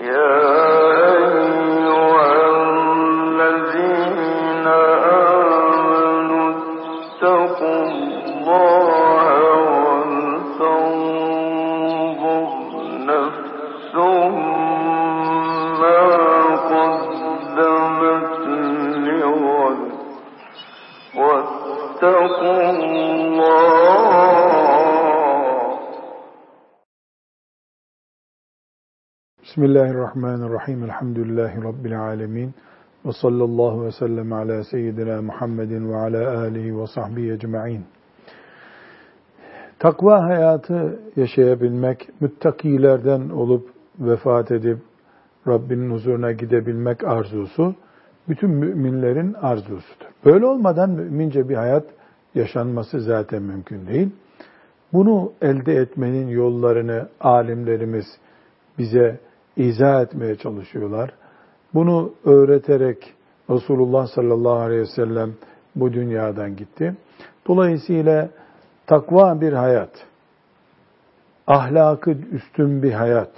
Yeah. Bismillahirrahmanirrahim. Elhamdülillahi Rabbil alemin. Ve sallallahu ve sellem ala seyyidina Muhammedin ve ala alihi ve sahbihi ecma'in. Takva hayatı yaşayabilmek, müttakilerden olup vefat edip Rabbinin huzuruna gidebilmek arzusu, bütün müminlerin arzusudur. Böyle olmadan mümince bir hayat yaşanması zaten mümkün değil. Bunu elde etmenin yollarını alimlerimiz bize izah etmeye çalışıyorlar. Bunu öğreterek Resulullah sallallahu aleyhi ve sellem bu dünyadan gitti. Dolayısıyla takva bir hayat, ahlakı üstün bir hayat,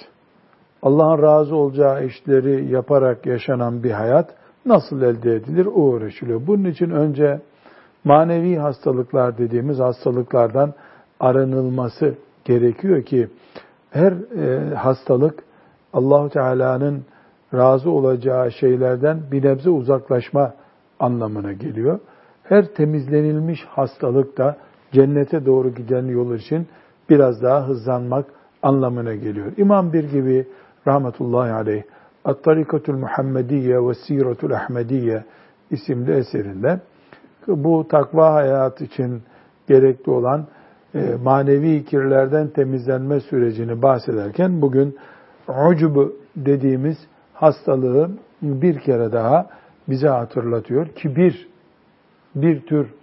Allah'ın razı olacağı işleri yaparak yaşanan bir hayat nasıl elde edilir? O uğraşılıyor. Bunun için önce manevi hastalıklar dediğimiz hastalıklardan arınılması gerekiyor ki her e, hastalık Allahu Teala'nın razı olacağı şeylerden bir nebze uzaklaşma anlamına geliyor. Her temizlenilmiş hastalık da cennete doğru giden yol için biraz daha hızlanmak anlamına geliyor. İmam bir gibi rahmetullahi aleyh At-Tarikatul Muhammediye ve Siratul Ahmediye isimli eserinde bu takva hayat için gerekli olan e, manevi kirlerden temizlenme sürecini bahsederken bugün ucub dediğimiz hastalığı bir kere daha bize hatırlatıyor. Kibir, bir tür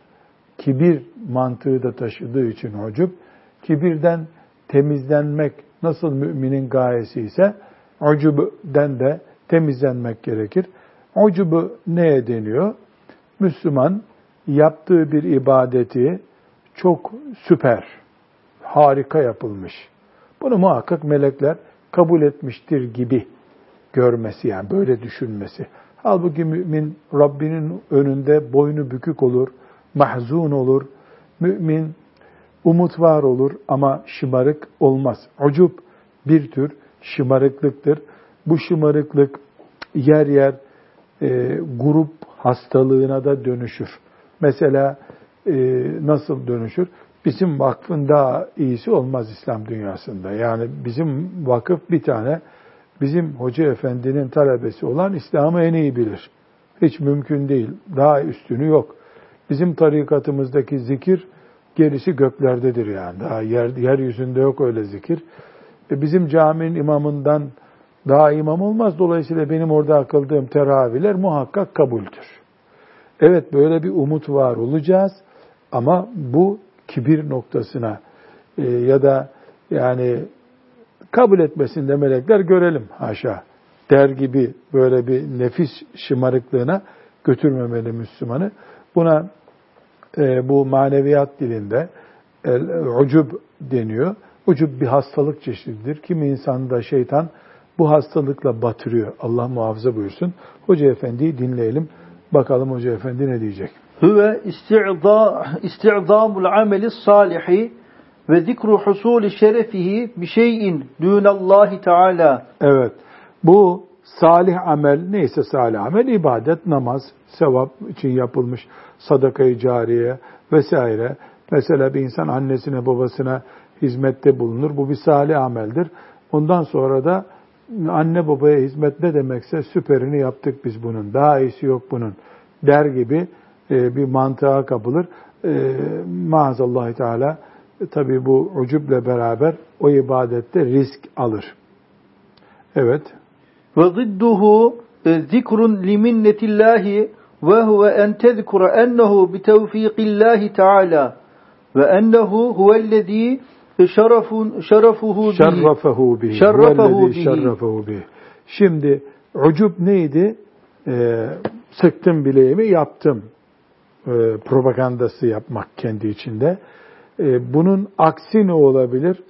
kibir mantığı da taşıdığı için ucub, kibirden temizlenmek nasıl müminin gayesi ise ucubden de temizlenmek gerekir. Ucubu neye deniyor? Müslüman yaptığı bir ibadeti çok süper, harika yapılmış. Bunu muhakkak melekler kabul etmiştir gibi görmesi yani böyle düşünmesi. Halbuki mümin Rabbinin önünde boynu bükük olur, mahzun olur. Mümin umut var olur ama şımarık olmaz. Ucub bir tür şımarıklıktır. Bu şımarıklık yer yer e, grup hastalığına da dönüşür. Mesela e, nasıl dönüşür? Bizim vakfın daha iyisi olmaz İslam dünyasında. Yani bizim vakıf bir tane, bizim hoca efendinin talebesi olan İslam'ı en iyi bilir. Hiç mümkün değil. Daha üstünü yok. Bizim tarikatımızdaki zikir gerisi göklerdedir yani. Daha yer, yeryüzünde yok öyle zikir. E bizim caminin imamından daha imam olmaz. Dolayısıyla benim orada akıldığım teravihler muhakkak kabuldür. Evet böyle bir umut var olacağız ama bu kibir noktasına e, ya da yani kabul etmesinde melekler görelim haşa der gibi böyle bir nefis şımarıklığına götürmemeli Müslümanı. Buna e, bu maneviyat dilinde el, ucub deniyor. Ucub bir hastalık çeşididir. Kimi insanda şeytan bu hastalıkla batırıyor. Allah muhafaza buyursun. Hoca Efendi'yi dinleyelim. Bakalım Hoca Efendi ne diyecek? Huve isti'zamul ameli salihi ve zikru husuli şerefihi bir şeyin dûnallahi teala. Evet. Bu salih amel neyse salih amel ibadet, namaz, sevap için yapılmış sadakayı cariye vesaire. Mesela bir insan annesine babasına hizmette bulunur. Bu bir salih ameldir. Ondan sonra da anne babaya hizmet ne demekse süperini yaptık biz bunun. Daha iyisi yok bunun der gibi e, bir mantığa kapılır. E, maazallah Teala e, tabi bu ucuble beraber o ibadette risk alır. Evet. Ve zidduhu zikrun liminnetillahi ve huve en tezkura ennehu bi tevfiqillahi Teala ve ennehu huvellezî şerefun şerefuhu bihi. Şerrefehu bihi. Şerrefehu bihi. Şerrefehu bihi. Şimdi ucub neydi? Ee, sıktım bileğimi yaptım. E, propagandası yapmak kendi içinde. E, bunun aksi ne olabilir?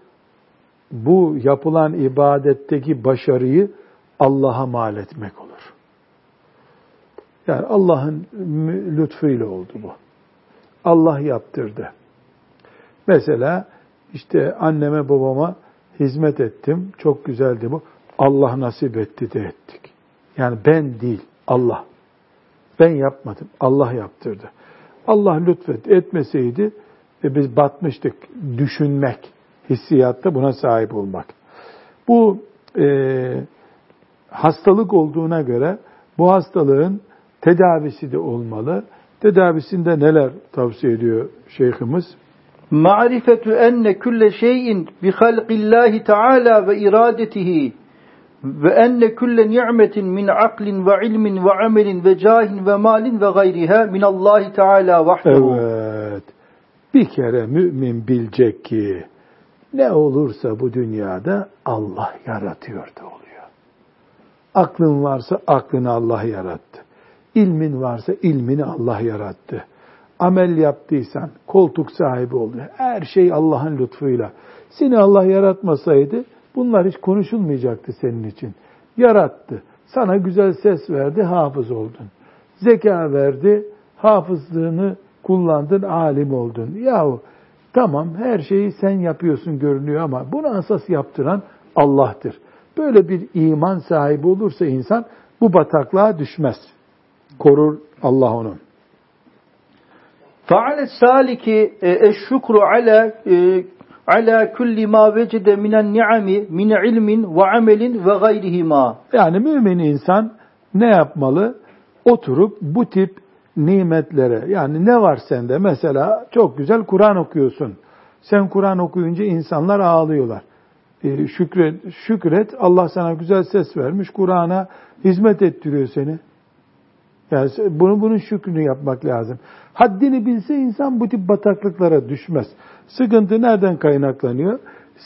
Bu yapılan ibadetteki başarıyı Allah'a mal etmek olur. Yani Allah'ın lütfuyla oldu bu. Allah yaptırdı. Mesela işte anneme babama hizmet ettim. Çok güzeldi bu. Allah nasip etti de ettik. Yani ben değil, Allah. Ben yapmadım, Allah yaptırdı. Allah lütfet etmeseydi e, biz batmıştık. Düşünmek, hissiyatta buna sahip olmak. Bu e, hastalık olduğuna göre bu hastalığın tedavisi de olmalı. Tedavisinde neler tavsiye ediyor şeyhimiz? Ma'rifetu enne külle şeyin bi halqillahi teala ve iradetihi ve enne külle ni'metin min aklin ve ilmin ve amelin ve cahin ve malin ve gayriha min Allah Teala vahdehu. Evet. Bir kere mümin bilecek ki ne olursa bu dünyada Allah yaratıyor da oluyor. Aklın varsa aklını Allah yarattı. İlmin varsa ilmini Allah yarattı. Amel yaptıysan koltuk sahibi oluyor. Her şey Allah'ın lütfuyla. Seni Allah yaratmasaydı Bunlar hiç konuşulmayacaktı senin için. Yarattı. Sana güzel ses verdi, hafız oldun. Zeka verdi, hafızlığını kullandın, alim oldun. Yahu tamam her şeyi sen yapıyorsun görünüyor ama bunu asas yaptıran Allah'tır. Böyle bir iman sahibi olursa insan bu bataklığa düşmez. Korur Allah onu. Faale saliki e, eşşükru ala e, ala kulli ma vecede minen ni'ami min ilmin ve amelin ve gayrihima. Yani mümin insan ne yapmalı? Oturup bu tip nimetlere yani ne var sende? Mesela çok güzel Kur'an okuyorsun. Sen Kur'an okuyunca insanlar ağlıyorlar. Ee, şükret, şükret Allah sana güzel ses vermiş. Kur'an'a hizmet ettiriyor seni. Yani bunu bunun şükrünü yapmak lazım. Haddini bilse insan bu tip bataklıklara düşmez. Sıkıntı nereden kaynaklanıyor?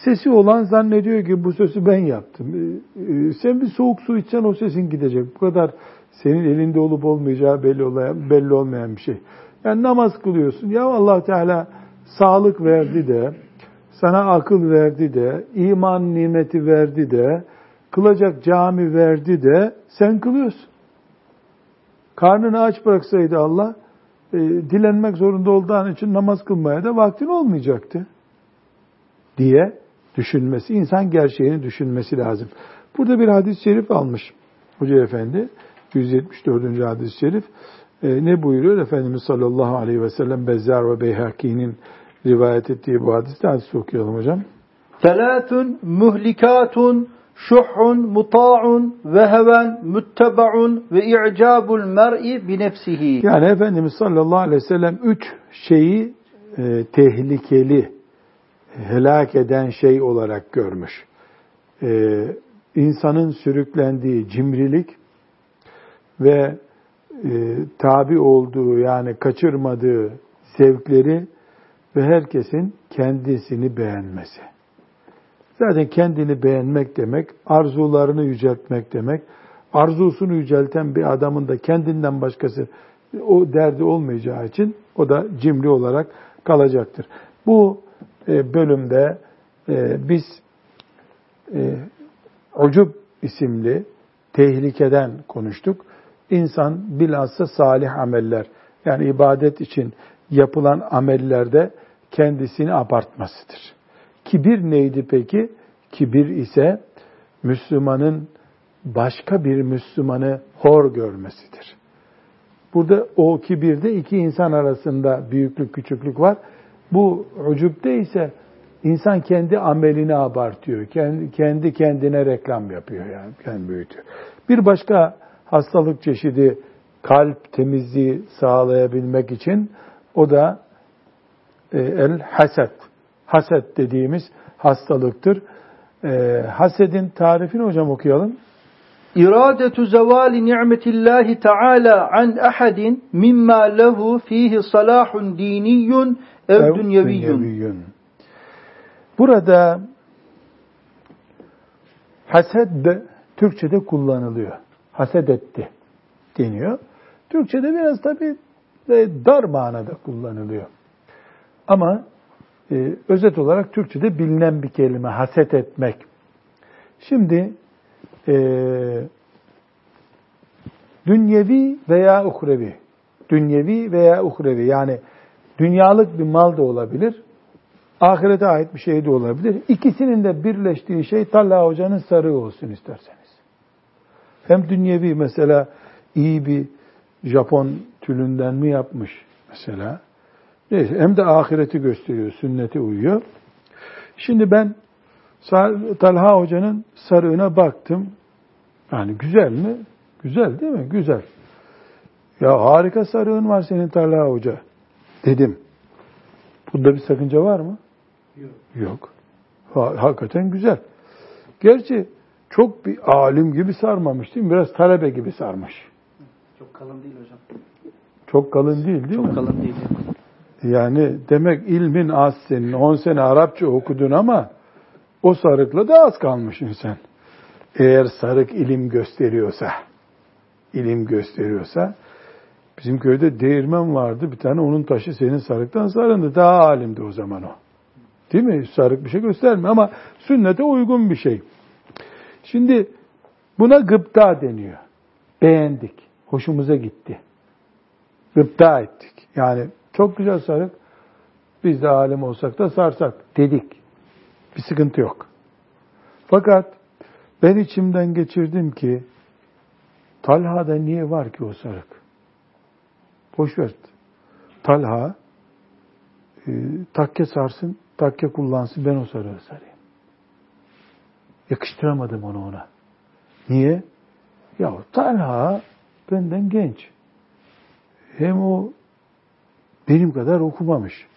Sesi olan zannediyor ki bu sesi ben yaptım. Ee, e, sen bir soğuk su içsen o sesin gidecek. Bu kadar senin elinde olup olmayacağı belli olmayan, belli olmayan bir şey. Yani namaz kılıyorsun. Ya Allah Teala sağlık verdi de, sana akıl verdi de, iman nimeti verdi de, kılacak cami verdi de sen kılıyorsun. Karnını aç bıraksaydı Allah, e, dilenmek zorunda olduğun için namaz kılmaya da vaktin olmayacaktı diye düşünmesi, insan gerçeğini düşünmesi lazım. Burada bir hadis-i şerif almış Hoca Efendi, 174. hadis-i şerif. E, ne buyuruyor? Efendimiz sallallahu aleyhi ve sellem Bezzar ve Beyhaki'nin rivayet ettiği bu hadiste hadis okuyalım hocam. Selatun muhlikatun şuhun muta'un ve heven muttebaun ve i'cabul mer'i bi nefsihi. Yani Efendimiz sallallahu aleyhi ve sellem üç şeyi e, tehlikeli, helak eden şey olarak görmüş. E, insanın sürüklendiği cimrilik ve e, tabi olduğu yani kaçırmadığı zevkleri ve herkesin kendisini beğenmesi. Zaten kendini beğenmek demek, arzularını yüceltmek demek. Arzusunu yücelten bir adamın da kendinden başkası o derdi olmayacağı için o da cimri olarak kalacaktır. Bu e, bölümde e, biz e, Ucub isimli tehlikeden konuştuk. İnsan bilhassa salih ameller yani ibadet için yapılan amellerde kendisini abartmasıdır. Kibir neydi peki? Kibir ise Müslümanın başka bir Müslümanı hor görmesidir. Burada o kibirde iki insan arasında büyüklük küçüklük var. Bu ucubde ise insan kendi amelini abartıyor. Kendi, kendi kendine reklam yapıyor yani. Kendi büyütüyor. Bir başka hastalık çeşidi kalp temizliği sağlayabilmek için o da e, el haset. Haset dediğimiz hastalıktır. E, hasedin tarifini hocam okuyalım. İradetu zevali ni'metillahi Teala an ahadin mimma lehu fihi salahun diniyun ev dünyeviyyun. Burada hased de Türkçe'de kullanılıyor. Haset etti deniyor. Türkçe'de biraz tabi dar manada kullanılıyor. Ama e, özet olarak Türkçe'de bilinen bir kelime haset etmek. Şimdi e, dünyevi veya uhrevi. Dünyevi veya uhrevi. Yani dünyalık bir mal da olabilir. Ahirete ait bir şey de olabilir. İkisinin de birleştiği şey Talha Hoca'nın sarığı olsun isterseniz. Hem dünyevi mesela iyi bir Japon tülünden mi yapmış mesela. Neyse, hem de ahireti gösteriyor, sünneti uyuyor. Şimdi ben Talha Hoca'nın sarığına baktım. Yani güzel mi? Güzel değil mi? Güzel. Ya harika sarığın var senin Talha Hoca dedim. Bunda bir sakınca var mı? Yok. Yok. Ha, hakikaten güzel. Gerçi çok bir alim gibi sarmamış değil mi? Biraz talebe gibi sarmış. Çok kalın değil hocam. Çok kalın değil değil çok mi? Çok kalın değil. Yani demek ilmin az senin. 10 sene Arapça okudun ama o sarıkla da az kalmışsın sen. Eğer sarık ilim gösteriyorsa, ilim gösteriyorsa, bizim köyde değirmen vardı bir tane onun taşı senin sarıktan sarındı. Daha alimdi o zaman o. Değil mi? Sarık bir şey göstermiyor ama sünnete uygun bir şey. Şimdi buna gıpta deniyor. Beğendik. Hoşumuza gitti. Gıpta ettik. Yani çok güzel sarık. Biz de alim olsak da sarsak dedik. Bir sıkıntı yok. Fakat ben içimden geçirdim ki Talha'da niye var ki o sarık? Boş ver. Talha e, takke sarsın, takke kullansın, ben o sarığı sarayım. Yakıştıramadım onu ona. Niye? Ya Talha benden genç. Hem o benim kadar okumamış.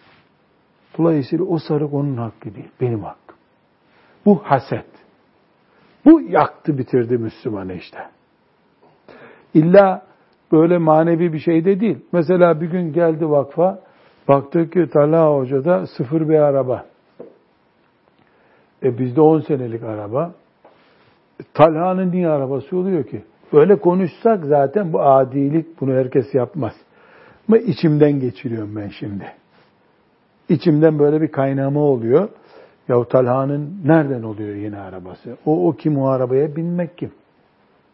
Dolayısıyla o sarık onun hakkı değil, benim hakkım. Bu haset. Bu yaktı bitirdi Müslümanı işte. İlla böyle manevi bir şey de değil. Mesela bir gün geldi vakfa, baktık ki Talha Hoca'da sıfır bir araba. E bizde 10 senelik araba. Talha'nın niye arabası oluyor ki? Böyle konuşsak zaten bu adilik, bunu herkes yapmaz. Ama içimden geçiriyorum ben şimdi. İçimden böyle bir kaynama oluyor. Ya Talha'nın nereden oluyor yeni arabası? O, o kim o arabaya binmek kim?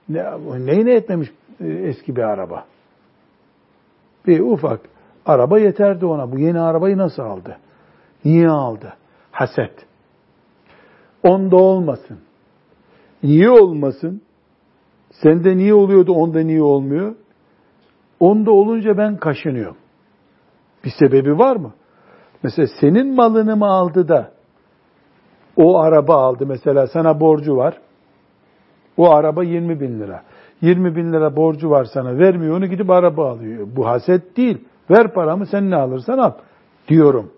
Ne, neyine etmemiş e, eski bir araba? Bir ufak araba yeterdi ona. Bu yeni arabayı nasıl aldı? Niye aldı? Haset. Onda olmasın. Niye olmasın? Sende niye oluyordu, onda niye olmuyor? Onda olunca ben kaşınıyorum. Bir sebebi var mı? Mesela senin malını mı aldı da o araba aldı mesela sana borcu var. O araba 20 bin lira. 20 bin lira borcu var sana vermiyor onu gidip araba alıyor. Bu haset değil. Ver paramı sen ne alırsan al diyorum.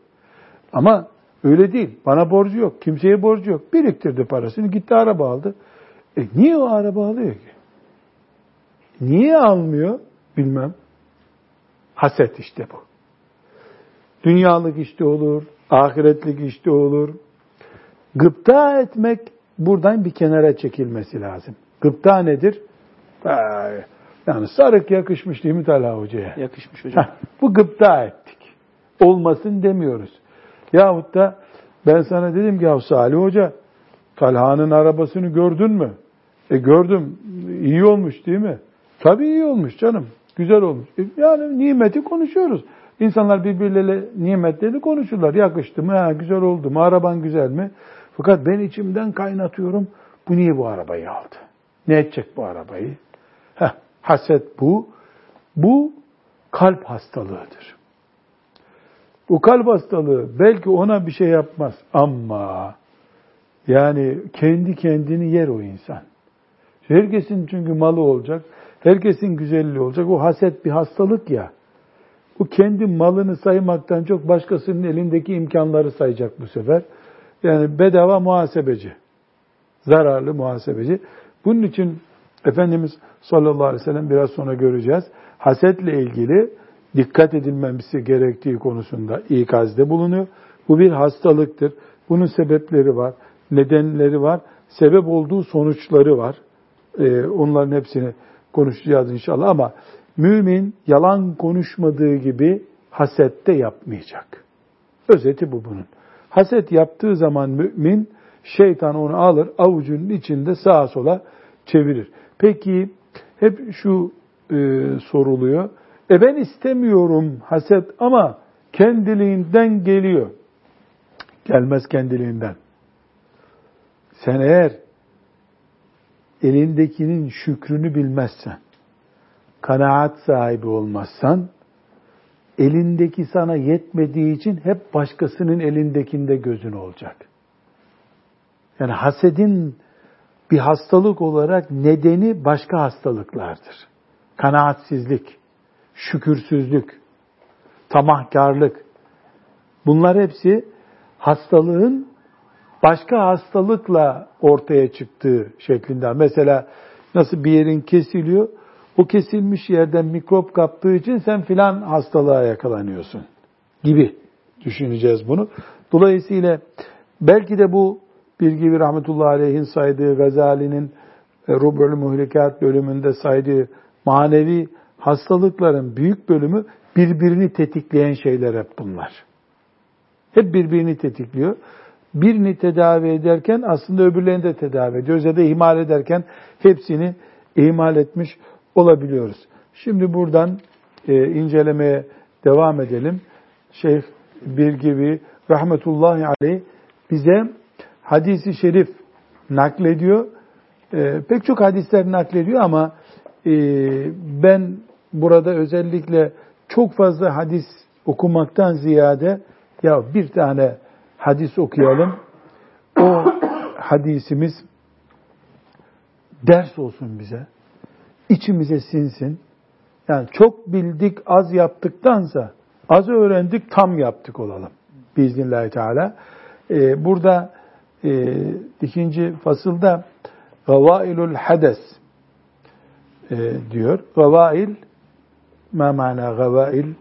Ama öyle değil. Bana borcu yok. Kimseye borcu yok. Biriktirdi parasını gitti araba aldı. E niye o araba alıyor ki? Niye almıyor? Bilmem. Haset işte bu. Dünyalık işte olur, ahiretlik işte olur. Gıpta etmek buradan bir kenara çekilmesi lazım. Gıpta nedir? Yani sarık yakışmış değil mi Talha Hoca'ya? Yakışmış hocam. Bu gıpta ettik. Olmasın demiyoruz. Yahut da ben sana dedim ki ya Salih Hoca Talha'nın arabasını gördün mü? E gördüm. İyi olmuş değil mi? Tabii iyi olmuş canım. Güzel olmuş. E, yani nimeti konuşuyoruz. İnsanlar birbirleriyle nimetleri konuşurlar. Yakıştı mı? Ha, güzel oldu mu? Araban güzel mi? Fakat ben içimden kaynatıyorum. Bu niye bu arabayı aldı? Ne edecek bu arabayı? Heh, haset bu. Bu kalp hastalığıdır. Bu kalp hastalığı belki ona bir şey yapmaz ama yani kendi kendini yer o insan. Herkesin çünkü malı olacak, herkesin güzelliği olacak. O haset bir hastalık ya. Bu kendi malını saymaktan çok başkasının elindeki imkanları sayacak bu sefer. Yani bedava muhasebeci. Zararlı muhasebeci. Bunun için Efendimiz sallallahu aleyhi ve sellem biraz sonra göreceğiz. Hasetle ilgili dikkat edilmemesi gerektiği konusunda ikazde bulunuyor. Bu bir hastalıktır. Bunun sebepleri var, nedenleri var, sebep olduğu sonuçları var. Ee, onların hepsini konuşacağız inşallah ama mümin yalan konuşmadığı gibi haset de yapmayacak. Özeti bu bunun. Haset yaptığı zaman mümin şeytan onu alır avucunun içinde sağa sola çevirir. Peki hep şu e, soruluyor. E ben istemiyorum haset ama kendiliğinden geliyor. Gelmez kendiliğinden. Sen eğer elindekinin şükrünü bilmezsen, kanaat sahibi olmazsan, elindeki sana yetmediği için hep başkasının elindekinde gözün olacak. Yani hasedin bir hastalık olarak nedeni başka hastalıklardır. Kanaatsizlik, şükürsüzlük, tamahkarlık. Bunlar hepsi hastalığın başka hastalıkla ortaya çıktığı şeklinde. Mesela nasıl bir yerin kesiliyor, o kesilmiş yerden mikrop kaptığı için sen filan hastalığa yakalanıyorsun gibi düşüneceğiz bunu. Dolayısıyla belki de bu bir gibi rahmetullahi aleyhin saydığı Gazali'nin e, Rub'ül Muhlikat bölümünde saydığı manevi hastalıkların büyük bölümü birbirini tetikleyen şeyler hep bunlar. Hep birbirini tetikliyor. Birini tedavi ederken aslında öbürlerini de tedavi ediyoruz ya da ihmal ederken hepsini ihmal etmiş olabiliyoruz. Şimdi buradan e, incelemeye devam edelim. Şeyh bir gibi rahmetullahi aleyh bize hadisi şerif naklediyor. E, pek çok hadisler naklediyor ama e, ben burada özellikle çok fazla hadis okumaktan ziyade ya bir tane hadis okuyalım. O hadisimiz ders olsun bize. içimize sinsin. Yani çok bildik, az yaptıktansa az öğrendik, tam yaptık olalım. Biiznillahü Teala. Ee, burada e, ikinci fasılda gavailul hades e, diyor. Gavail ma mana gavail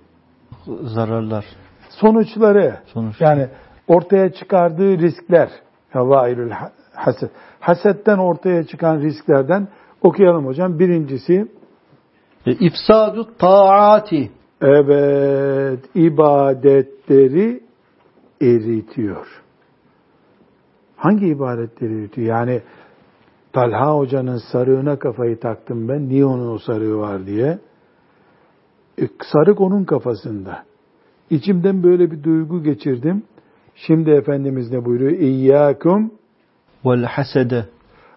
zararlar. Sonuçları. Sonuç. Yani ortaya çıkardığı riskler. Gavailul haset. Hasetten ortaya çıkan risklerden okuyalım hocam. Birincisi e, ifsadu taati. Evet, ibadetleri eritiyor. Hangi ibadetleri eritiyor? Yani Talha Hoca'nın sarığına kafayı taktım ben. Niye onun o sarığı var diye. E, sarık onun kafasında. İçimden böyle bir duygu geçirdim. Şimdi Efendimiz ne buyuruyor? İyyâkum vel hasede.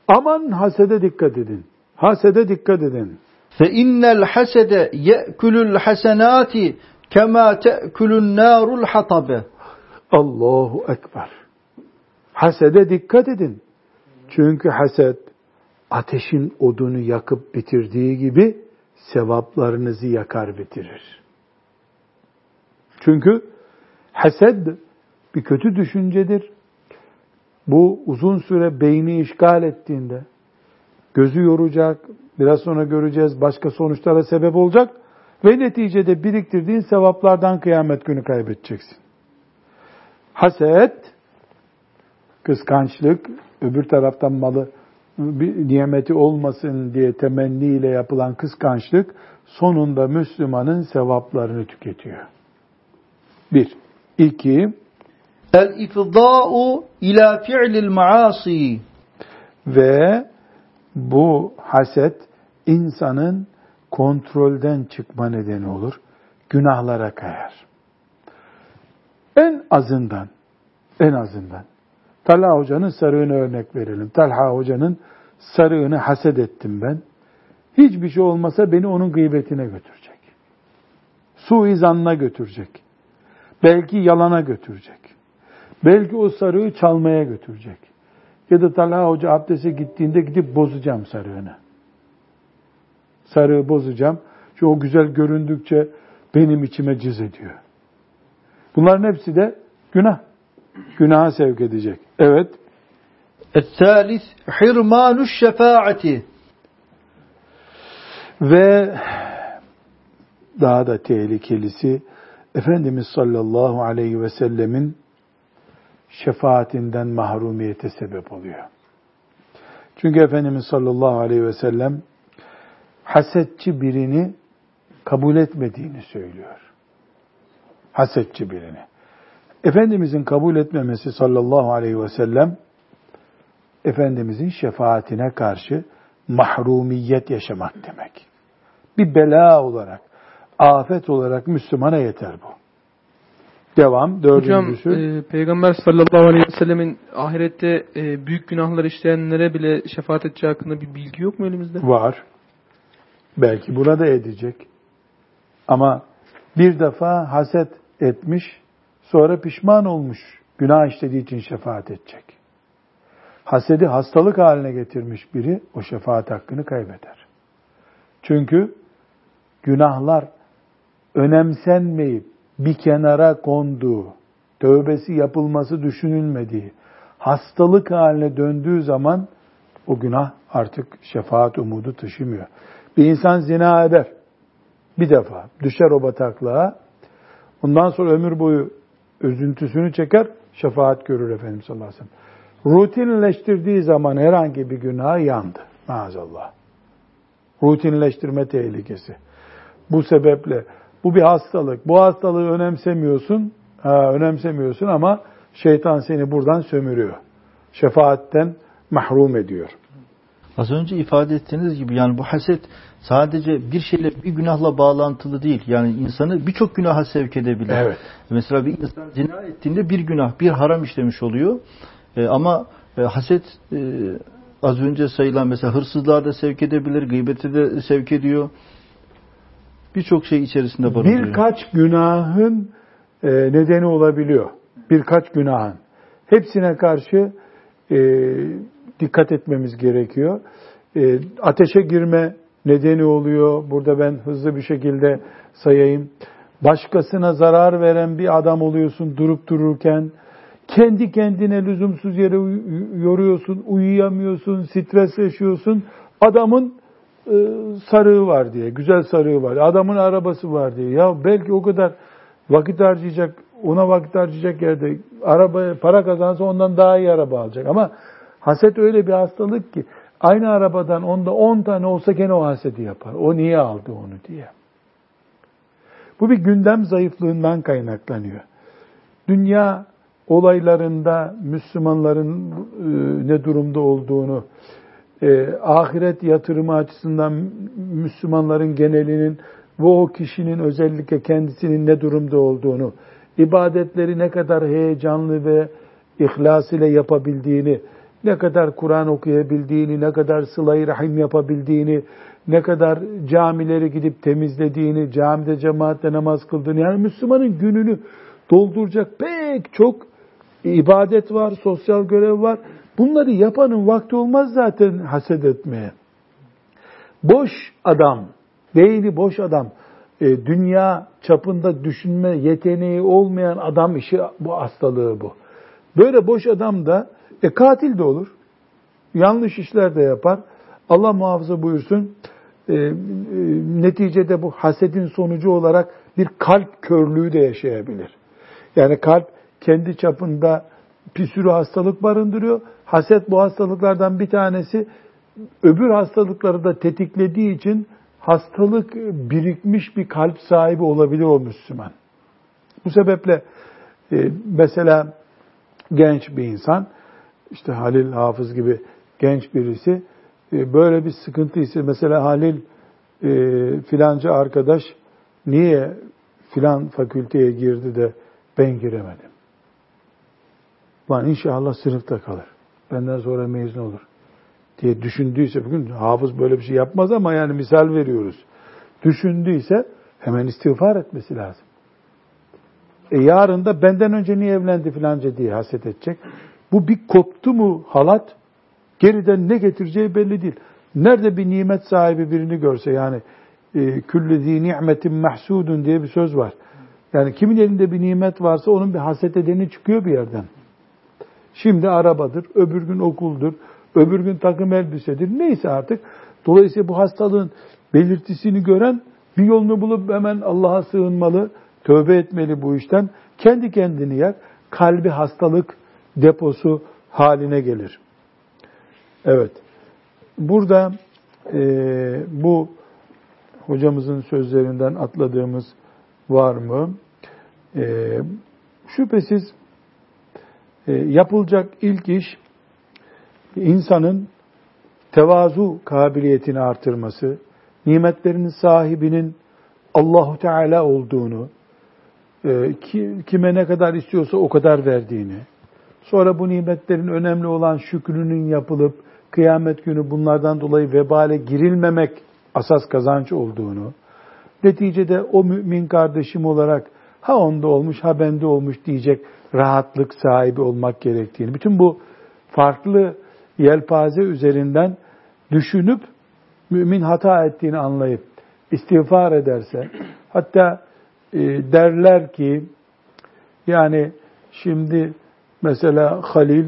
Aman hasede dikkat edin. Hasede dikkat edin. Fe innel hasede ye'kulul hasenati kema te'kulun narul hatabe. Allahu Ekber. Hasede dikkat edin. Çünkü haset ateşin odunu yakıp bitirdiği gibi sevaplarınızı yakar bitirir. Çünkü hased bir kötü düşüncedir. Bu uzun süre beyni işgal ettiğinde gözü yoracak, biraz sonra göreceğiz başka sonuçlara sebep olacak ve neticede biriktirdiğin sevaplardan kıyamet günü kaybedeceksin. Haset, kıskançlık, öbür taraftan malı bir nimeti olmasın diye temenniyle yapılan kıskançlık sonunda Müslümanın sevaplarını tüketiyor. Bir. İki. El-ifdâ'u ila fi'lil maasi. Ve bu haset insanın kontrolden çıkma nedeni olur. Günahlara kayar. En azından, en azından Talha Hoca'nın sarığını örnek verelim. Talha Hoca'nın sarığını haset ettim ben. Hiçbir şey olmasa beni onun gıybetine götürecek. Suizanına götürecek. Belki yalana götürecek. Belki o sarığı çalmaya götürecek. Ya da Talha Hoca abdese gittiğinde gidip bozacağım sarığını. Sarığı bozacağım. Çünkü o güzel göründükçe benim içime cız ediyor. Bunların hepsi de günah. Günaha sevk edecek. Evet. الثالث حرمان الشفاعة Ve daha da tehlikelisi Efendimiz sallallahu aleyhi ve sellemin şefaatinden mahrumiyete sebep oluyor. Çünkü Efendimiz sallallahu aleyhi ve sellem hasetçi birini kabul etmediğini söylüyor. Hasetçi birini. Efendimizin kabul etmemesi sallallahu aleyhi ve sellem Efendimizin şefaatine karşı mahrumiyet yaşamak demek. Bir bela olarak, afet olarak Müslümana yeter bu. Devam. Dördüncüsü. Hocam e, Peygamber sallallahu aleyhi ve sellemin ahirette e, büyük günahlar işleyenlere bile şefaat edeceği hakkında bir bilgi yok mu elimizde? Var. Belki burada edecek. Ama bir defa haset etmiş, sonra pişman olmuş, günah işlediği için şefaat edecek. Hasedi hastalık haline getirmiş biri o şefaat hakkını kaybeder. Çünkü günahlar önemsenmeyip bir kenara konduğu, tövbesi yapılması düşünülmediği, hastalık haline döndüğü zaman o günah artık şefaat umudu taşımıyor. Bir insan zina eder. Bir defa düşer o bataklığa. Ondan sonra ömür boyu üzüntüsünü çeker, şefaat görür Efendimiz sallallahu aleyhi ve sellem. Rutinleştirdiği zaman herhangi bir günah yandı. Maazallah. Rutinleştirme tehlikesi. Bu sebeple bu bir hastalık. Bu hastalığı önemsemiyorsun, ha, önemsemiyorsun ama şeytan seni buradan sömürüyor. Şefaatten mahrum ediyor. Az önce ifade ettiğiniz gibi yani bu haset sadece bir şeyle bir günahla bağlantılı değil. Yani insanı birçok günaha sevk edebilir. Evet. Mesela bir insan zina ettiğinde bir günah, bir haram işlemiş oluyor. E, ama e, haset e, az önce sayılan mesela hırsızlığa da sevk edebilir, gıybete de sevk ediyor. Birçok şey içerisinde barındırıyor. Birkaç günahın e, nedeni olabiliyor. Birkaç günahın. Hepsine karşı e, dikkat etmemiz gerekiyor. E, ateşe girme nedeni oluyor. Burada ben hızlı bir şekilde sayayım. Başkasına zarar veren bir adam oluyorsun durup dururken. Kendi kendine lüzumsuz yere yoruyorsun, uyuyamıyorsun, stres yaşıyorsun. Adamın sarığı var diye, güzel sarığı var. Adamın arabası var diye. Ya belki o kadar vakit harcayacak, ona vakit harcayacak yerde arabaya para kazansa ondan daha iyi araba alacak. Ama haset öyle bir hastalık ki aynı arabadan onda 10 tane olsa gene o hasedi yapar. O niye aldı onu diye. Bu bir gündem zayıflığından kaynaklanıyor. Dünya olaylarında Müslümanların e, ne durumda olduğunu, e, ahiret yatırımı açısından Müslümanların genelinin ve o kişinin özellikle kendisinin ne durumda olduğunu, ibadetleri ne kadar heyecanlı ve ihlas ile yapabildiğini, ne kadar Kur'an okuyabildiğini, ne kadar sıla rahim yapabildiğini, ne kadar camileri gidip temizlediğini, camide cemaatle namaz kıldığını, yani Müslümanın gününü dolduracak pek çok ibadet var, sosyal görev var. Bunları yapanın vakti olmaz zaten haset etmeye. Boş adam, beyni boş adam, e, dünya çapında düşünme yeteneği olmayan adam işi bu hastalığı bu. Böyle boş adam da e, katil de olur. Yanlış işler de yapar. Allah muhafaza buyursun. E, e, neticede bu hasedin sonucu olarak bir kalp körlüğü de yaşayabilir. Yani kalp kendi çapında bir sürü hastalık barındırıyor. Haset bu hastalıklardan bir tanesi. Öbür hastalıkları da tetiklediği için hastalık birikmiş bir kalp sahibi olabilir o Müslüman. Bu sebeple e, mesela genç bir insan, işte Halil Hafız gibi genç birisi e, böyle bir sıkıntı ise mesela Halil e, filanca arkadaş niye filan fakülteye girdi de ben giremedim. Lan inşallah sınıfta kalır. Benden sonra mezun olur diye düşündüyse bugün hafız böyle bir şey yapmaz ama yani misal veriyoruz. Düşündüyse hemen istiğfar etmesi lazım. E yarın da benden önce niye evlendi filanca diye haset edecek. Bu bir koptu mu halat geriden ne getireceği belli değil. Nerede bir nimet sahibi birini görse yani e, küllü zi nimetin mahsudun diye bir söz var. Yani kimin elinde bir nimet varsa onun bir haset edeni çıkıyor bir yerden. Şimdi arabadır, öbür gün okuldur, öbür gün takım elbisedir. Neyse artık. Dolayısıyla bu hastalığın belirtisini gören bir yolunu bulup hemen Allah'a sığınmalı, tövbe etmeli bu işten. Kendi kendini yer. Kalbi hastalık deposu haline gelir. Evet. Burada e, bu hocamızın sözlerinden atladığımız var mı? E, şüphesiz yapılacak ilk iş insanın tevazu kabiliyetini artırması, nimetlerin sahibinin Allahu Teala olduğunu, e, kime ne kadar istiyorsa o kadar verdiğini, sonra bu nimetlerin önemli olan şükrünün yapılıp kıyamet günü bunlardan dolayı vebale girilmemek asas kazanç olduğunu, neticede o mümin kardeşim olarak ha onda olmuş ha bende olmuş diyecek rahatlık sahibi olmak gerektiğini, bütün bu farklı yelpaze üzerinden düşünüp mümin hata ettiğini anlayıp istiğfar ederse, hatta e, derler ki yani şimdi mesela Halil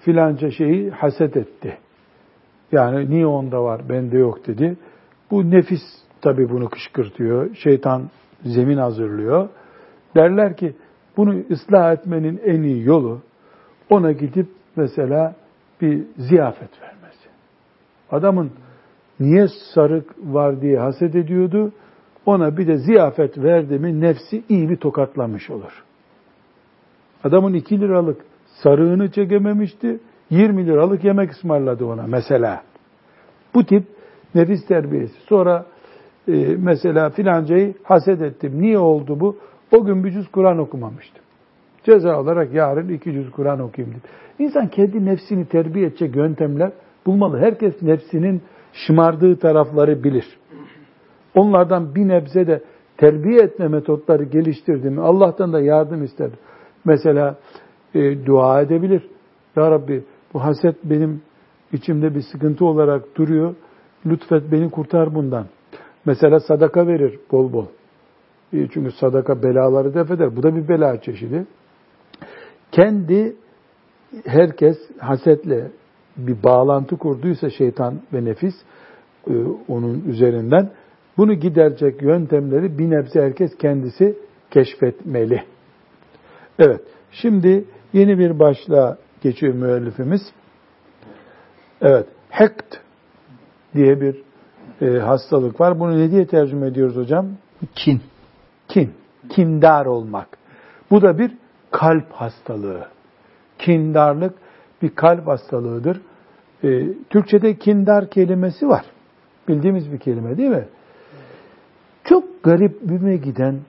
filanca şeyi haset etti. Yani niye onda var, bende yok dedi. Bu nefis tabi bunu kışkırtıyor. Şeytan zemin hazırlıyor. Derler ki bunu ıslah etmenin en iyi yolu ona gidip mesela bir ziyafet vermesi. Adamın niye sarık var diye haset ediyordu. Ona bir de ziyafet verdi mi nefsi iyi bir tokatlamış olur. Adamın iki liralık sarığını çekememişti. 20 liralık yemek ısmarladı ona mesela. Bu tip nefis terbiyesi. Sonra e, mesela filancayı haset ettim. Niye oldu bu? O gün bir cüz Kur'an okumamıştım. Ceza olarak yarın iki cüz Kur'an okuyayım dedim. İnsan kendi nefsini terbiye edecek yöntemler bulmalı. Herkes nefsinin şımardığı tarafları bilir. Onlardan bir nebze de terbiye etme metotları geliştirdiğimi Allah'tan da yardım ister. Mesela e, dua edebilir. Ya Rabbi bu haset benim içimde bir sıkıntı olarak duruyor. Lütfet beni kurtar bundan. Mesela sadaka verir bol bol. Çünkü sadaka belaları def eder. Bu da bir bela çeşidi. Kendi herkes hasetle bir bağlantı kurduysa şeytan ve nefis e, onun üzerinden bunu giderecek yöntemleri bir nebze herkes kendisi keşfetmeli. Evet, şimdi yeni bir başlığa geçiyor müellifimiz. Evet, hekt diye bir e, hastalık var. Bunu ne diye tercüme ediyoruz hocam? Kin. Kin, kindar olmak. Bu da bir kalp hastalığı. Kindarlık bir kalp hastalığıdır. E, Türkçe'de kindar kelimesi var. Bildiğimiz bir kelime değil mi? Çok garip büme giden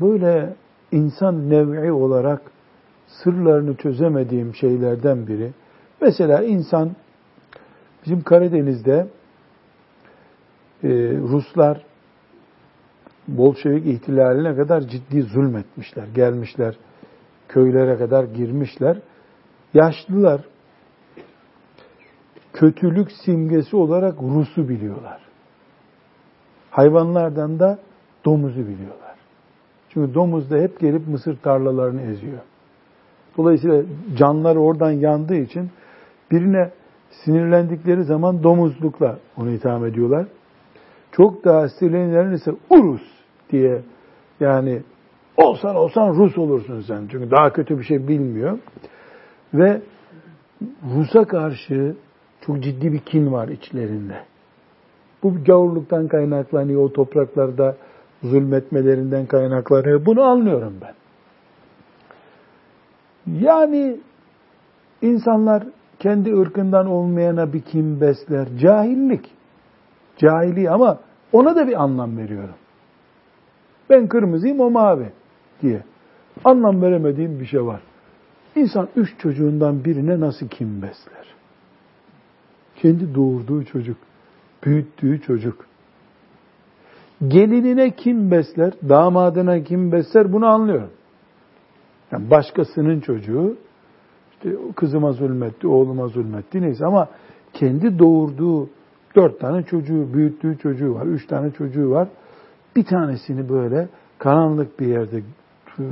böyle insan nev'i olarak sırlarını çözemediğim şeylerden biri. Mesela insan bizim Karadeniz'de e, Ruslar Bolşevik ihtilaline kadar ciddi zulmetmişler. Gelmişler, köylere kadar girmişler. Yaşlılar kötülük simgesi olarak Rus'u biliyorlar. Hayvanlardan da domuzu biliyorlar. Çünkü domuz da hep gelip mısır tarlalarını eziyor. Dolayısıyla canlar oradan yandığı için birine sinirlendikleri zaman domuzlukla onu itham ediyorlar. Çok daha sinirlenenler ise Urus diye yani olsan olsan Rus olursun sen. Çünkü daha kötü bir şey bilmiyor. Ve Rus'a karşı çok ciddi bir kin var içlerinde. Bu gavurluktan kaynaklanıyor, o topraklarda zulmetmelerinden kaynaklanıyor. Bunu anlıyorum ben. Yani insanlar kendi ırkından olmayana bir kim besler. Cahillik. Cahili ama ona da bir anlam veriyorum. Ben kırmızıyım o mavi diye. Anlam veremediğim bir şey var. İnsan üç çocuğundan birine nasıl kim besler? Kendi doğurduğu çocuk, büyüttüğü çocuk. Gelinine kim besler, damadına kim besler bunu anlıyorum. Yani başkasının çocuğu, işte kızıma zulmetti, oğluma zulmetti neyse ama kendi doğurduğu dört tane çocuğu, büyüttüğü çocuğu var, üç tane çocuğu var. Bir tanesini böyle karanlık bir yerde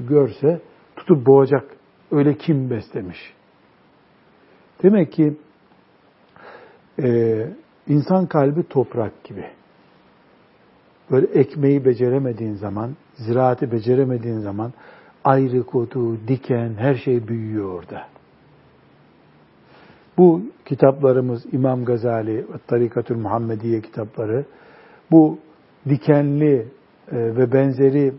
görse tutup boğacak. Öyle kim beslemiş? Demek ki e, insan kalbi toprak gibi. Böyle ekmeği beceremediğin zaman, ziraati beceremediğin zaman ayrı kotu, diken, her şey büyüyor orada. Bu kitaplarımız İmam Gazali Tarikatül Muhammediye kitapları bu dikenli e, ve benzeri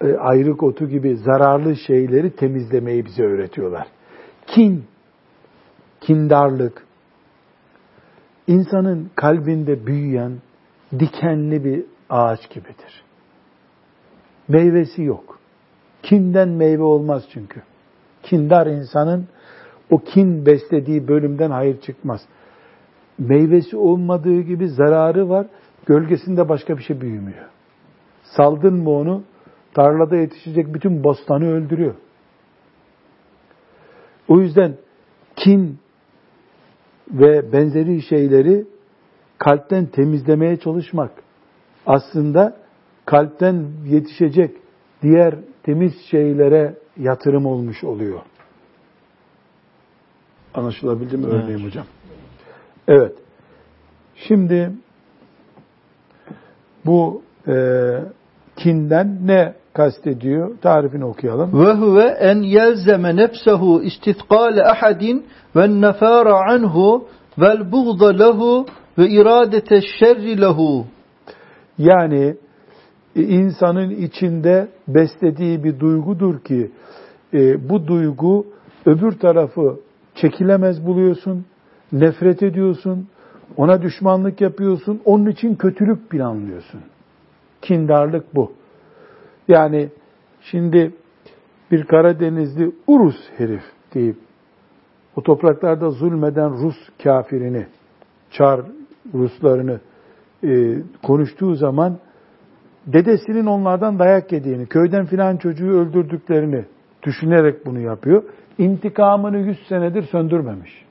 e, ayrık otu gibi zararlı şeyleri temizlemeyi bize öğretiyorlar. Kin, kindarlık, insanın kalbinde büyüyen dikenli bir ağaç gibidir. Meyvesi yok. Kinden meyve olmaz çünkü. Kindar insanın o kin beslediği bölümden hayır çıkmaz. Meyvesi olmadığı gibi zararı var. Gölgesinde başka bir şey büyümüyor. Saldın mı onu tarlada yetişecek bütün bostanı öldürüyor. O yüzden kin ve benzeri şeyleri kalpten temizlemeye çalışmak aslında kalpten yetişecek diğer temiz şeylere yatırım olmuş oluyor. Anlaşılabildi mi evet. örneğim hocam? Evet. Şimdi bu e, kinden ne kastediyor? Tarifini okuyalım. Ve huve en yelzeme nefsehu istithqale ahadin ve nefara anhu vel buğda lehu ve iradete şerri lehu. Yani e, insanın içinde beslediği bir duygudur ki e, bu duygu öbür tarafı çekilemez buluyorsun, nefret ediyorsun, ona düşmanlık yapıyorsun, onun için kötülük planlıyorsun. Kindarlık bu. Yani şimdi bir Karadenizli Urus herif deyip o topraklarda zulmeden Rus kafirini, Çar Ruslarını e, konuştuğu zaman dedesinin onlardan dayak yediğini, köyden filan çocuğu öldürdüklerini düşünerek bunu yapıyor. İntikamını yüz senedir söndürmemiş.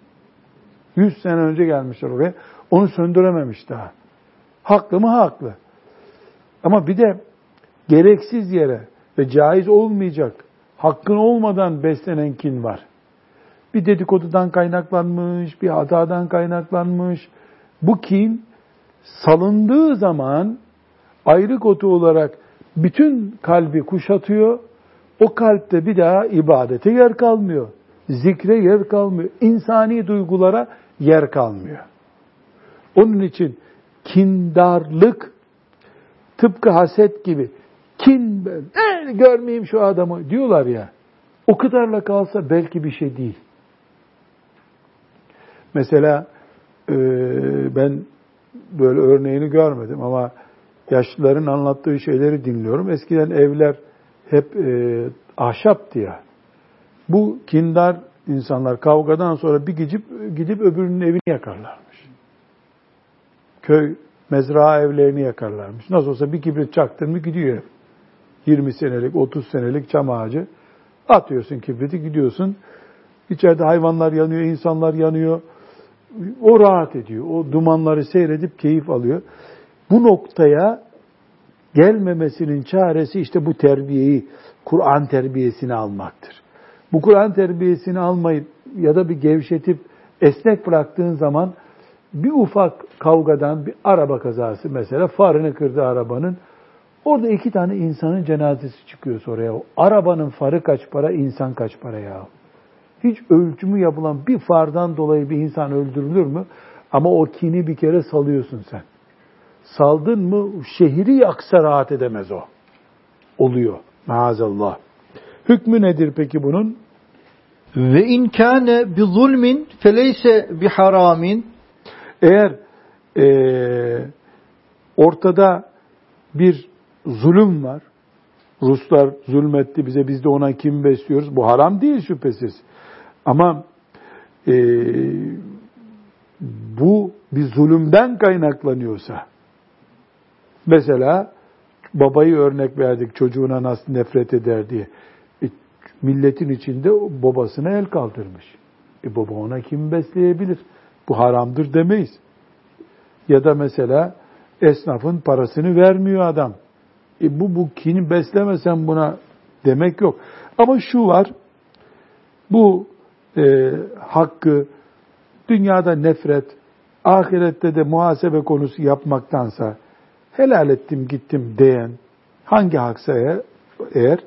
Yüz sene önce gelmişler oraya. Onu söndürememiş daha. Haklı mı? Haklı. Ama bir de gereksiz yere ve caiz olmayacak, hakkın olmadan beslenen kin var. Bir dedikodudan kaynaklanmış, bir hatadan kaynaklanmış. Bu kin salındığı zaman ayrık otu olarak bütün kalbi kuşatıyor. O kalpte bir daha ibadete yer kalmıyor. Zikre yer kalmıyor. insani duygulara yer kalmıyor. Onun için kindarlık tıpkı haset gibi kin ben e, görmeyeyim şu adamı diyorlar ya. O kadarla kalsa belki bir şey değil. Mesela e, ben böyle örneğini görmedim ama yaşlıların anlattığı şeyleri dinliyorum. Eskiden evler hep e, ahşaptı ya. Bu kindar insanlar kavgadan sonra bir gidip gidip öbürünün evini yakarlarmış. Köy mezra evlerini yakarlarmış. Nasıl olsa bir kibrit çaktın mı gidiyor. 20 senelik, 30 senelik çam ağacı. Atıyorsun kibriti gidiyorsun. İçeride hayvanlar yanıyor, insanlar yanıyor. O rahat ediyor. O dumanları seyredip keyif alıyor. Bu noktaya gelmemesinin çaresi işte bu terbiyeyi, Kur'an terbiyesini almaktır. Bu Kur'an terbiyesini almayıp ya da bir gevşetip esnek bıraktığın zaman bir ufak kavgadan bir araba kazası mesela farını kırdı arabanın. Orada iki tane insanın cenazesi çıkıyor sonra ya. Arabanın farı kaç para, insan kaç para ya. Hiç ölçümü yapılan bir fardan dolayı bir insan öldürülür mü? Ama o kini bir kere salıyorsun sen. Saldın mı şehri yaksa rahat edemez o. Oluyor. Maazallah. Hükmü nedir peki bunun? Ve in kâne bi zulmin feleyse bi haramin. Eğer e, ortada bir zulüm var, Ruslar zulmetti bize, biz de ona kim besliyoruz? Bu haram değil şüphesiz. Ama e, bu bir zulümden kaynaklanıyorsa, mesela babayı örnek verdik çocuğuna nasıl nefret eder diye. E, milletin içinde babasına el kaldırmış. E baba ona kim besleyebilir? Bu haramdır demeyiz. Ya da mesela esnafın parasını vermiyor adam. E bu bu kini beslemesen buna demek yok. Ama şu var, bu e, hakkı dünyada nefret, ahirette de muhasebe konusu yapmaktansa helal ettim gittim diyen hangi haksa eğer, eğer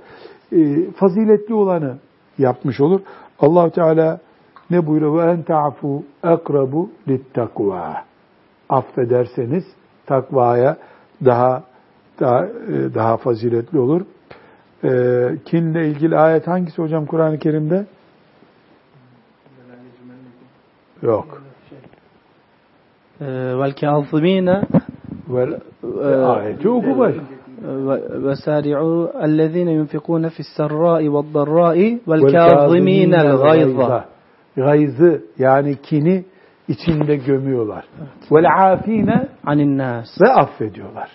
e, faziletli olanı yapmış olur. Allahü Teala ne buyuruyor? Ve en ta'fu akrabu littakva. Affederseniz takvaya daha daha, e, daha faziletli olur. E, kinle ilgili ayet hangisi hocam Kur'an-ı Kerim'de? Yok. E, vel kazimine vel ayeti oku baş. وسارعوا الذين ينفقون في السراء والضراء والكاظمين الغيظ Gayzı yani kini içinde gömüyorlar. Vel afine عن الناس ve affediyorlar.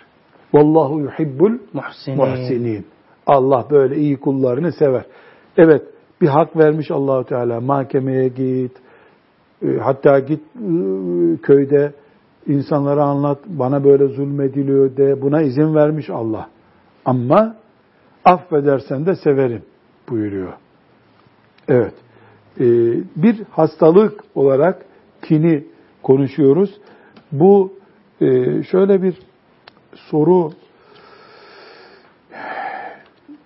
Vallahu yuhibbul محسنين muhsinin. Allah böyle iyi kullarını sever. Evet, bir hak vermiş Allahu Teala. Mahkemeye git. e, Hatta git e, köyde insanlara anlat. Bana böyle zulmediliyor de. Buna izin vermiş Allah. Ama affedersen de severim buyuruyor. Evet. E, Bir hastalık olarak kini konuşuyoruz. Bu e, şöyle bir soru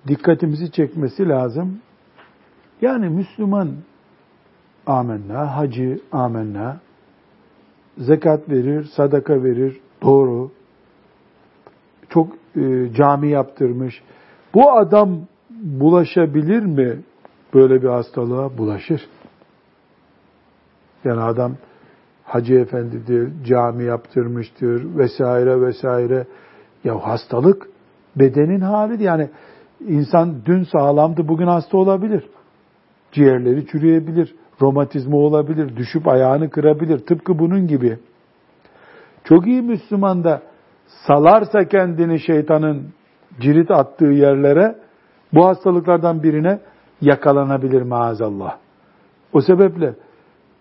dikkatimizi çekmesi lazım. Yani Müslüman amenna, hacı amenna, zekat verir, sadaka verir, doğru. Çok e, cami yaptırmış. Bu adam bulaşabilir mi böyle bir hastalığa? Bulaşır. Yani adam hacı efendidir, cami yaptırmıştır vesaire vesaire. Ya hastalık bedenin hali yani insan dün sağlamdı bugün hasta olabilir. Ciğerleri çürüyebilir, romatizma olabilir, düşüp ayağını kırabilir. Tıpkı bunun gibi. Çok iyi Müslüman da salarsa kendini şeytanın cirit attığı yerlere bu hastalıklardan birine yakalanabilir maazallah. O sebeple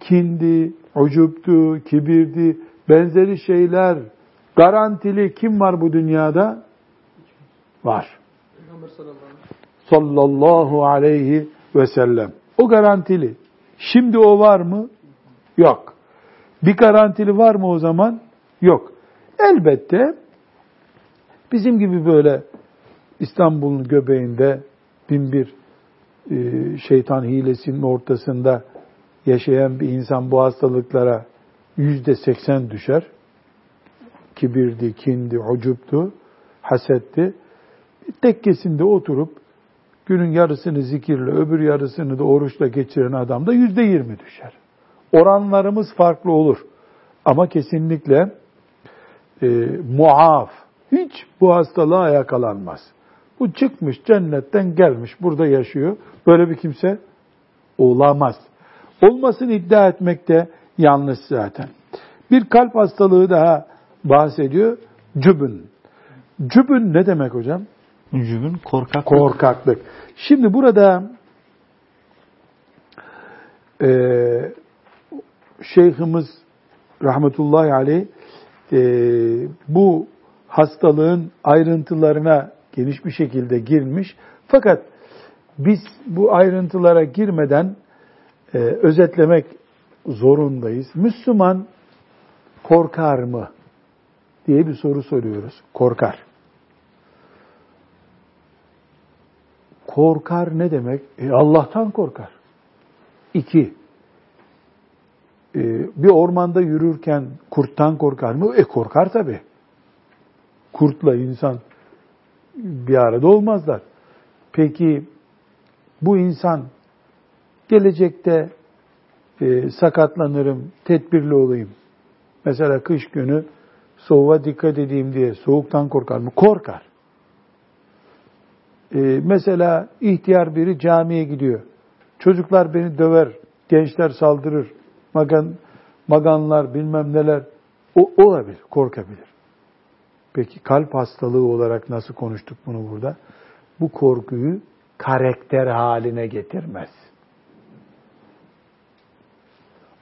kindi, ucuptu, kibirdi, benzeri şeyler garantili kim var bu dünyada? Var. Sallallahu aleyhi ve sellem. O garantili. Şimdi o var mı? Yok. Bir garantili var mı o zaman? Yok. Elbette bizim gibi böyle İstanbul'un göbeğinde bin bir e, şeytan hilesinin ortasında yaşayan bir insan bu hastalıklara yüzde seksen düşer. Kibirdi, kindi, ucuptu, hasetti. Tekkesinde oturup günün yarısını zikirle, öbür yarısını da oruçla geçiren adam da yüzde yirmi düşer. Oranlarımız farklı olur. Ama kesinlikle e, muaf, hiç bu hastalığa yakalanmaz. Bu çıkmış cennetten gelmiş, burada yaşıyor. Böyle bir kimse olamaz. Olmasını iddia etmek de yanlış zaten. Bir kalp hastalığı daha bahsediyor. Cübün. Cübün ne demek hocam? Cübün korkak. Korkaklık. Şimdi burada e, Şeyhimiz rahmetullahi aleyh e, bu hastalığın ayrıntılarına geniş bir şekilde girmiş. Fakat biz bu ayrıntılara girmeden e, özetlemek zorundayız. Müslüman korkar mı diye bir soru soruyoruz. Korkar. Korkar ne demek? E, Allah'tan korkar. İki, e, bir ormanda yürürken kurttan korkar mı? E korkar tabi. Kurtla insan bir arada olmazlar. Peki bu insan gelecekte e, sakatlanırım, tedbirli olayım. Mesela kış günü soğuğa dikkat edeyim diye soğuktan korkar mı? Korkar. E, mesela ihtiyar biri camiye gidiyor. Çocuklar beni döver, gençler saldırır, magan, maganlar bilmem neler. O olabilir, korkabilir. Peki kalp hastalığı olarak nasıl konuştuk bunu burada? Bu korkuyu karakter haline getirmez.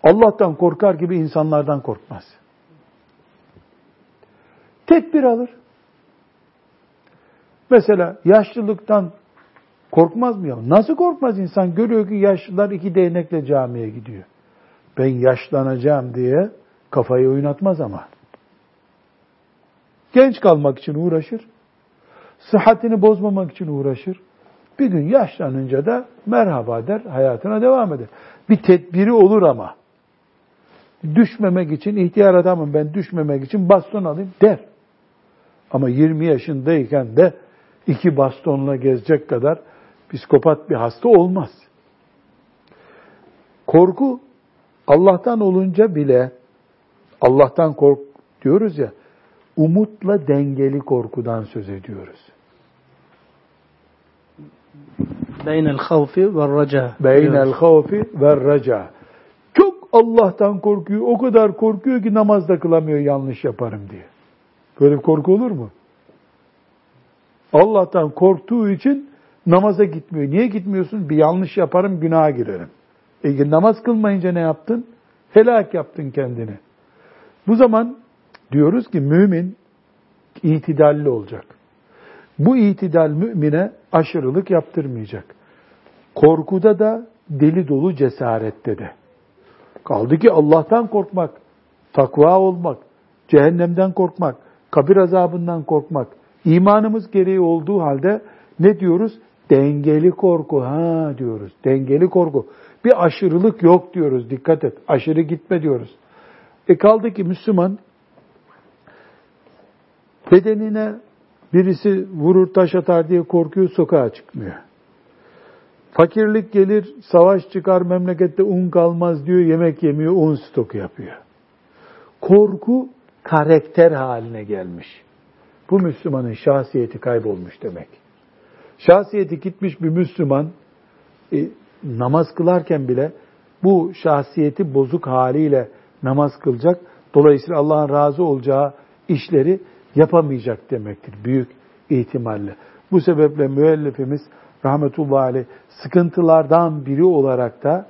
Allah'tan korkar gibi insanlardan korkmaz. Tedbir alır. Mesela yaşlılıktan korkmaz mı ya? Nasıl korkmaz insan? Görüyor ki yaşlılar iki değnekle camiye gidiyor. Ben yaşlanacağım diye kafayı oynatmaz ama. Genç kalmak için uğraşır. Sıhhatini bozmamak için uğraşır. Bir gün yaşlanınca da merhaba der, hayatına devam eder. Bir tedbiri olur ama. Düşmemek için, ihtiyar adamım ben düşmemek için baston alayım der. Ama 20 yaşındayken de iki bastonla gezecek kadar psikopat bir hasta olmaz. Korku Allah'tan olunca bile Allah'tan kork diyoruz ya, umutla dengeli korkudan söz ediyoruz. Beynel havfi ve raca. Beynel havfi ve raca. Çok Allah'tan korkuyor. O kadar korkuyor ki namazda kılamıyor yanlış yaparım diye. Böyle bir korku olur mu? Allah'tan korktuğu için namaza gitmiyor. Niye gitmiyorsun? Bir yanlış yaparım, günaha girerim. E, namaz kılmayınca ne yaptın? Helak yaptın kendini. Bu zaman diyoruz ki mümin itidalli olacak. Bu itidal mümine aşırılık yaptırmayacak. Korkuda da deli dolu cesarette de. Kaldı ki Allah'tan korkmak, takva olmak, cehennemden korkmak, kabir azabından korkmak, imanımız gereği olduğu halde ne diyoruz? Dengeli korku. Ha diyoruz. Dengeli korku. Bir aşırılık yok diyoruz. Dikkat et. Aşırı gitme diyoruz. E kaldı ki Müslüman bedenine birisi vurur taş atar diye korkuyor sokağa çıkmıyor. Fakirlik gelir, savaş çıkar, memlekette un kalmaz diyor, yemek yemiyor, un stoku yapıyor. Korku karakter haline gelmiş. Bu Müslümanın şahsiyeti kaybolmuş demek. Şahsiyeti gitmiş bir Müslüman e, namaz kılarken bile bu şahsiyeti bozuk haliyle namaz kılacak. Dolayısıyla Allah'ın razı olacağı işleri yapamayacak demektir büyük ihtimalle. Bu sebeple müellifimiz rahmetullahi aleyh sıkıntılardan biri olarak da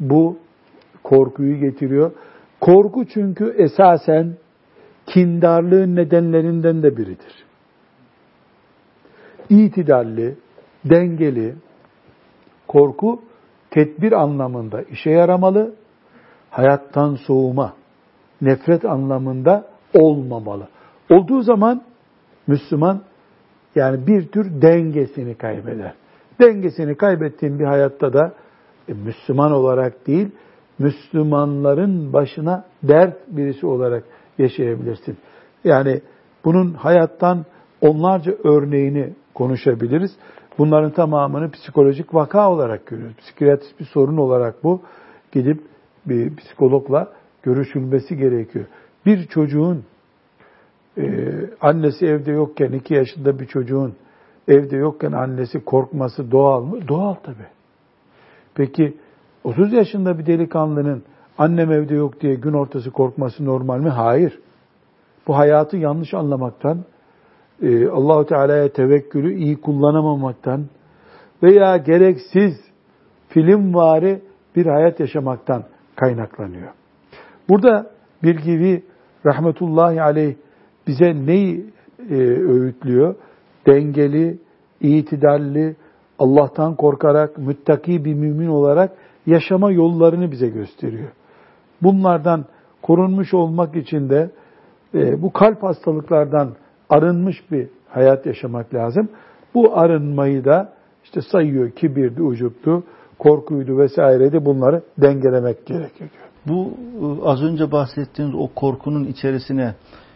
bu korkuyu getiriyor. Korku çünkü esasen kindarlığın nedenlerinden de biridir. İtidalli, dengeli korku tedbir anlamında işe yaramalı, hayattan soğuma, nefret anlamında olmamalı. Olduğu zaman Müslüman yani bir tür dengesini kaybeder. Dengesini kaybettiğin bir hayatta da e, Müslüman olarak değil, Müslümanların başına dert birisi olarak yaşayabilirsin. Yani bunun hayattan onlarca örneğini konuşabiliriz. Bunların tamamını psikolojik vaka olarak görüyoruz. Psikiyatrist bir sorun olarak bu. Gidip bir psikologla görüşülmesi gerekiyor. Bir çocuğun e, annesi evde yokken, iki yaşında bir çocuğun evde yokken annesi korkması doğal mı? Doğal tabi. Peki 30 yaşında bir delikanlının annem evde yok diye gün ortası korkması normal mi? Hayır. Bu hayatı yanlış anlamaktan, e, Allahu Teala'ya tevekkülü iyi kullanamamaktan veya gereksiz filmvari bir hayat yaşamaktan kaynaklanıyor. Burada bir gibi rahmetullahi aleyh bize neyi e, öğütlüyor? Dengeli, itidalli, Allah'tan korkarak, müttaki bir mümin olarak yaşama yollarını bize gösteriyor. Bunlardan korunmuş olmak için de e, bu kalp hastalıklardan arınmış bir hayat yaşamak lazım. Bu arınmayı da işte sayıyor kibirdi, ucuptu, korkuydu vesaireydi bunları dengelemek gerekiyor. Bu e, az önce bahsettiğiniz o korkunun içerisine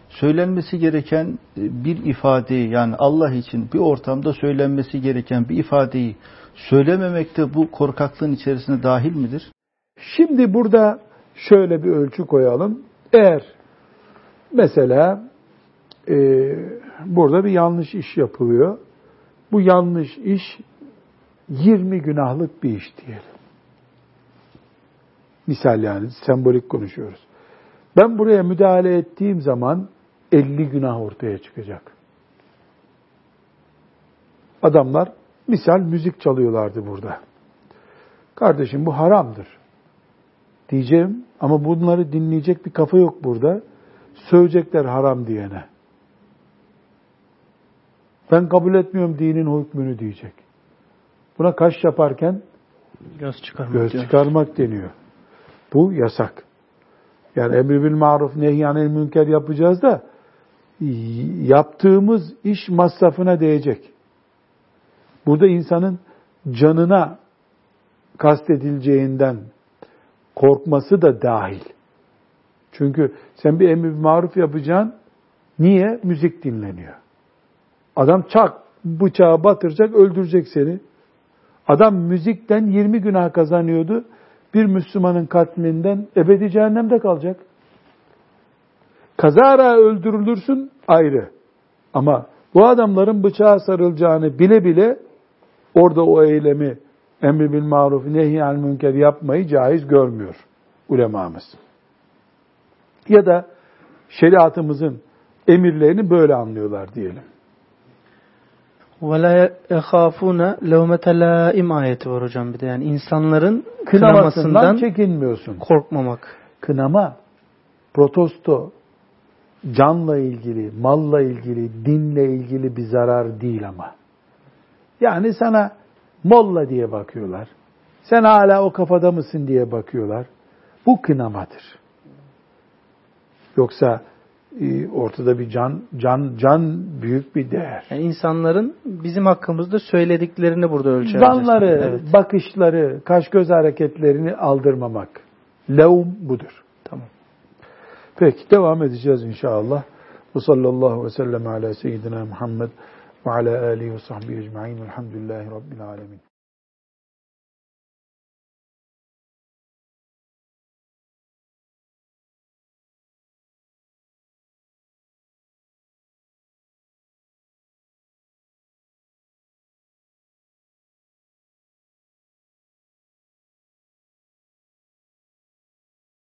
söylenmesi gereken e, bir ifadeyi yani Allah için bir ortamda söylenmesi gereken bir ifadeyi söylememek de bu korkaklığın içerisine dahil midir? Şimdi burada şöyle bir ölçü koyalım. Eğer mesela e, burada bir yanlış iş yapılıyor. Bu yanlış iş 20 günahlık bir iş diyelim. Misal yani sembolik konuşuyoruz. Ben buraya müdahale ettiğim zaman 50 günah ortaya çıkacak. Adamlar misal müzik çalıyorlardı burada. Kardeşim bu haramdır. Diyeceğim ama bunları dinleyecek bir kafa yok burada. Söyleyecekler haram diyene. Ben kabul etmiyorum dinin hükmünü diyecek. Buna kaş yaparken göz çıkarmak, göz çıkarmak deniyor. Bu yasak. Yani emri bil maruf nehyanil münker yapacağız da yaptığımız iş masrafına değecek. Burada insanın canına kastedileceğinden korkması da dahil. Çünkü sen bir emri maruf yapacaksın. Niye? Müzik dinleniyor. Adam çak bıçağı batıracak, öldürecek seni. Adam müzikten 20 günah kazanıyordu. Bir Müslümanın katlinden ebedi cehennemde kalacak. Kazara öldürülürsün ayrı. Ama bu adamların bıçağa sarılacağını bile bile orada o eylemi emri bil maruf nehy münker yapmayı caiz görmüyor ulemamız. Ya da şeriatımızın emirlerini böyle anlıyorlar diyelim. وَلَا يَخَافُونَ لَوْمَةَ لَائِمْ ayeti var hocam bir de. Yani insanların Kınamasından kınamasından çekinmiyorsun. korkmamak. Kınama, protesto, canla ilgili, malla ilgili, dinle ilgili bir zarar değil ama. Yani sana molla diye bakıyorlar. Sen hala o kafada mısın diye bakıyorlar. Bu kınamadır. Yoksa e, ortada bir can can can büyük bir değer. Yani insanların bizim hakkımızda söylediklerini burada ölçeriz. Zanları, Evet. bakışları, kaş göz hareketlerini aldırmamak. Levm budur. Tamam. Peki devam edeceğiz inşallah. Ve sallallahu ve sellem ala seyyidina Muhammed ve ala alihi ve sahbihi ecma'in. Velhamdülillahi Rabbil alemin.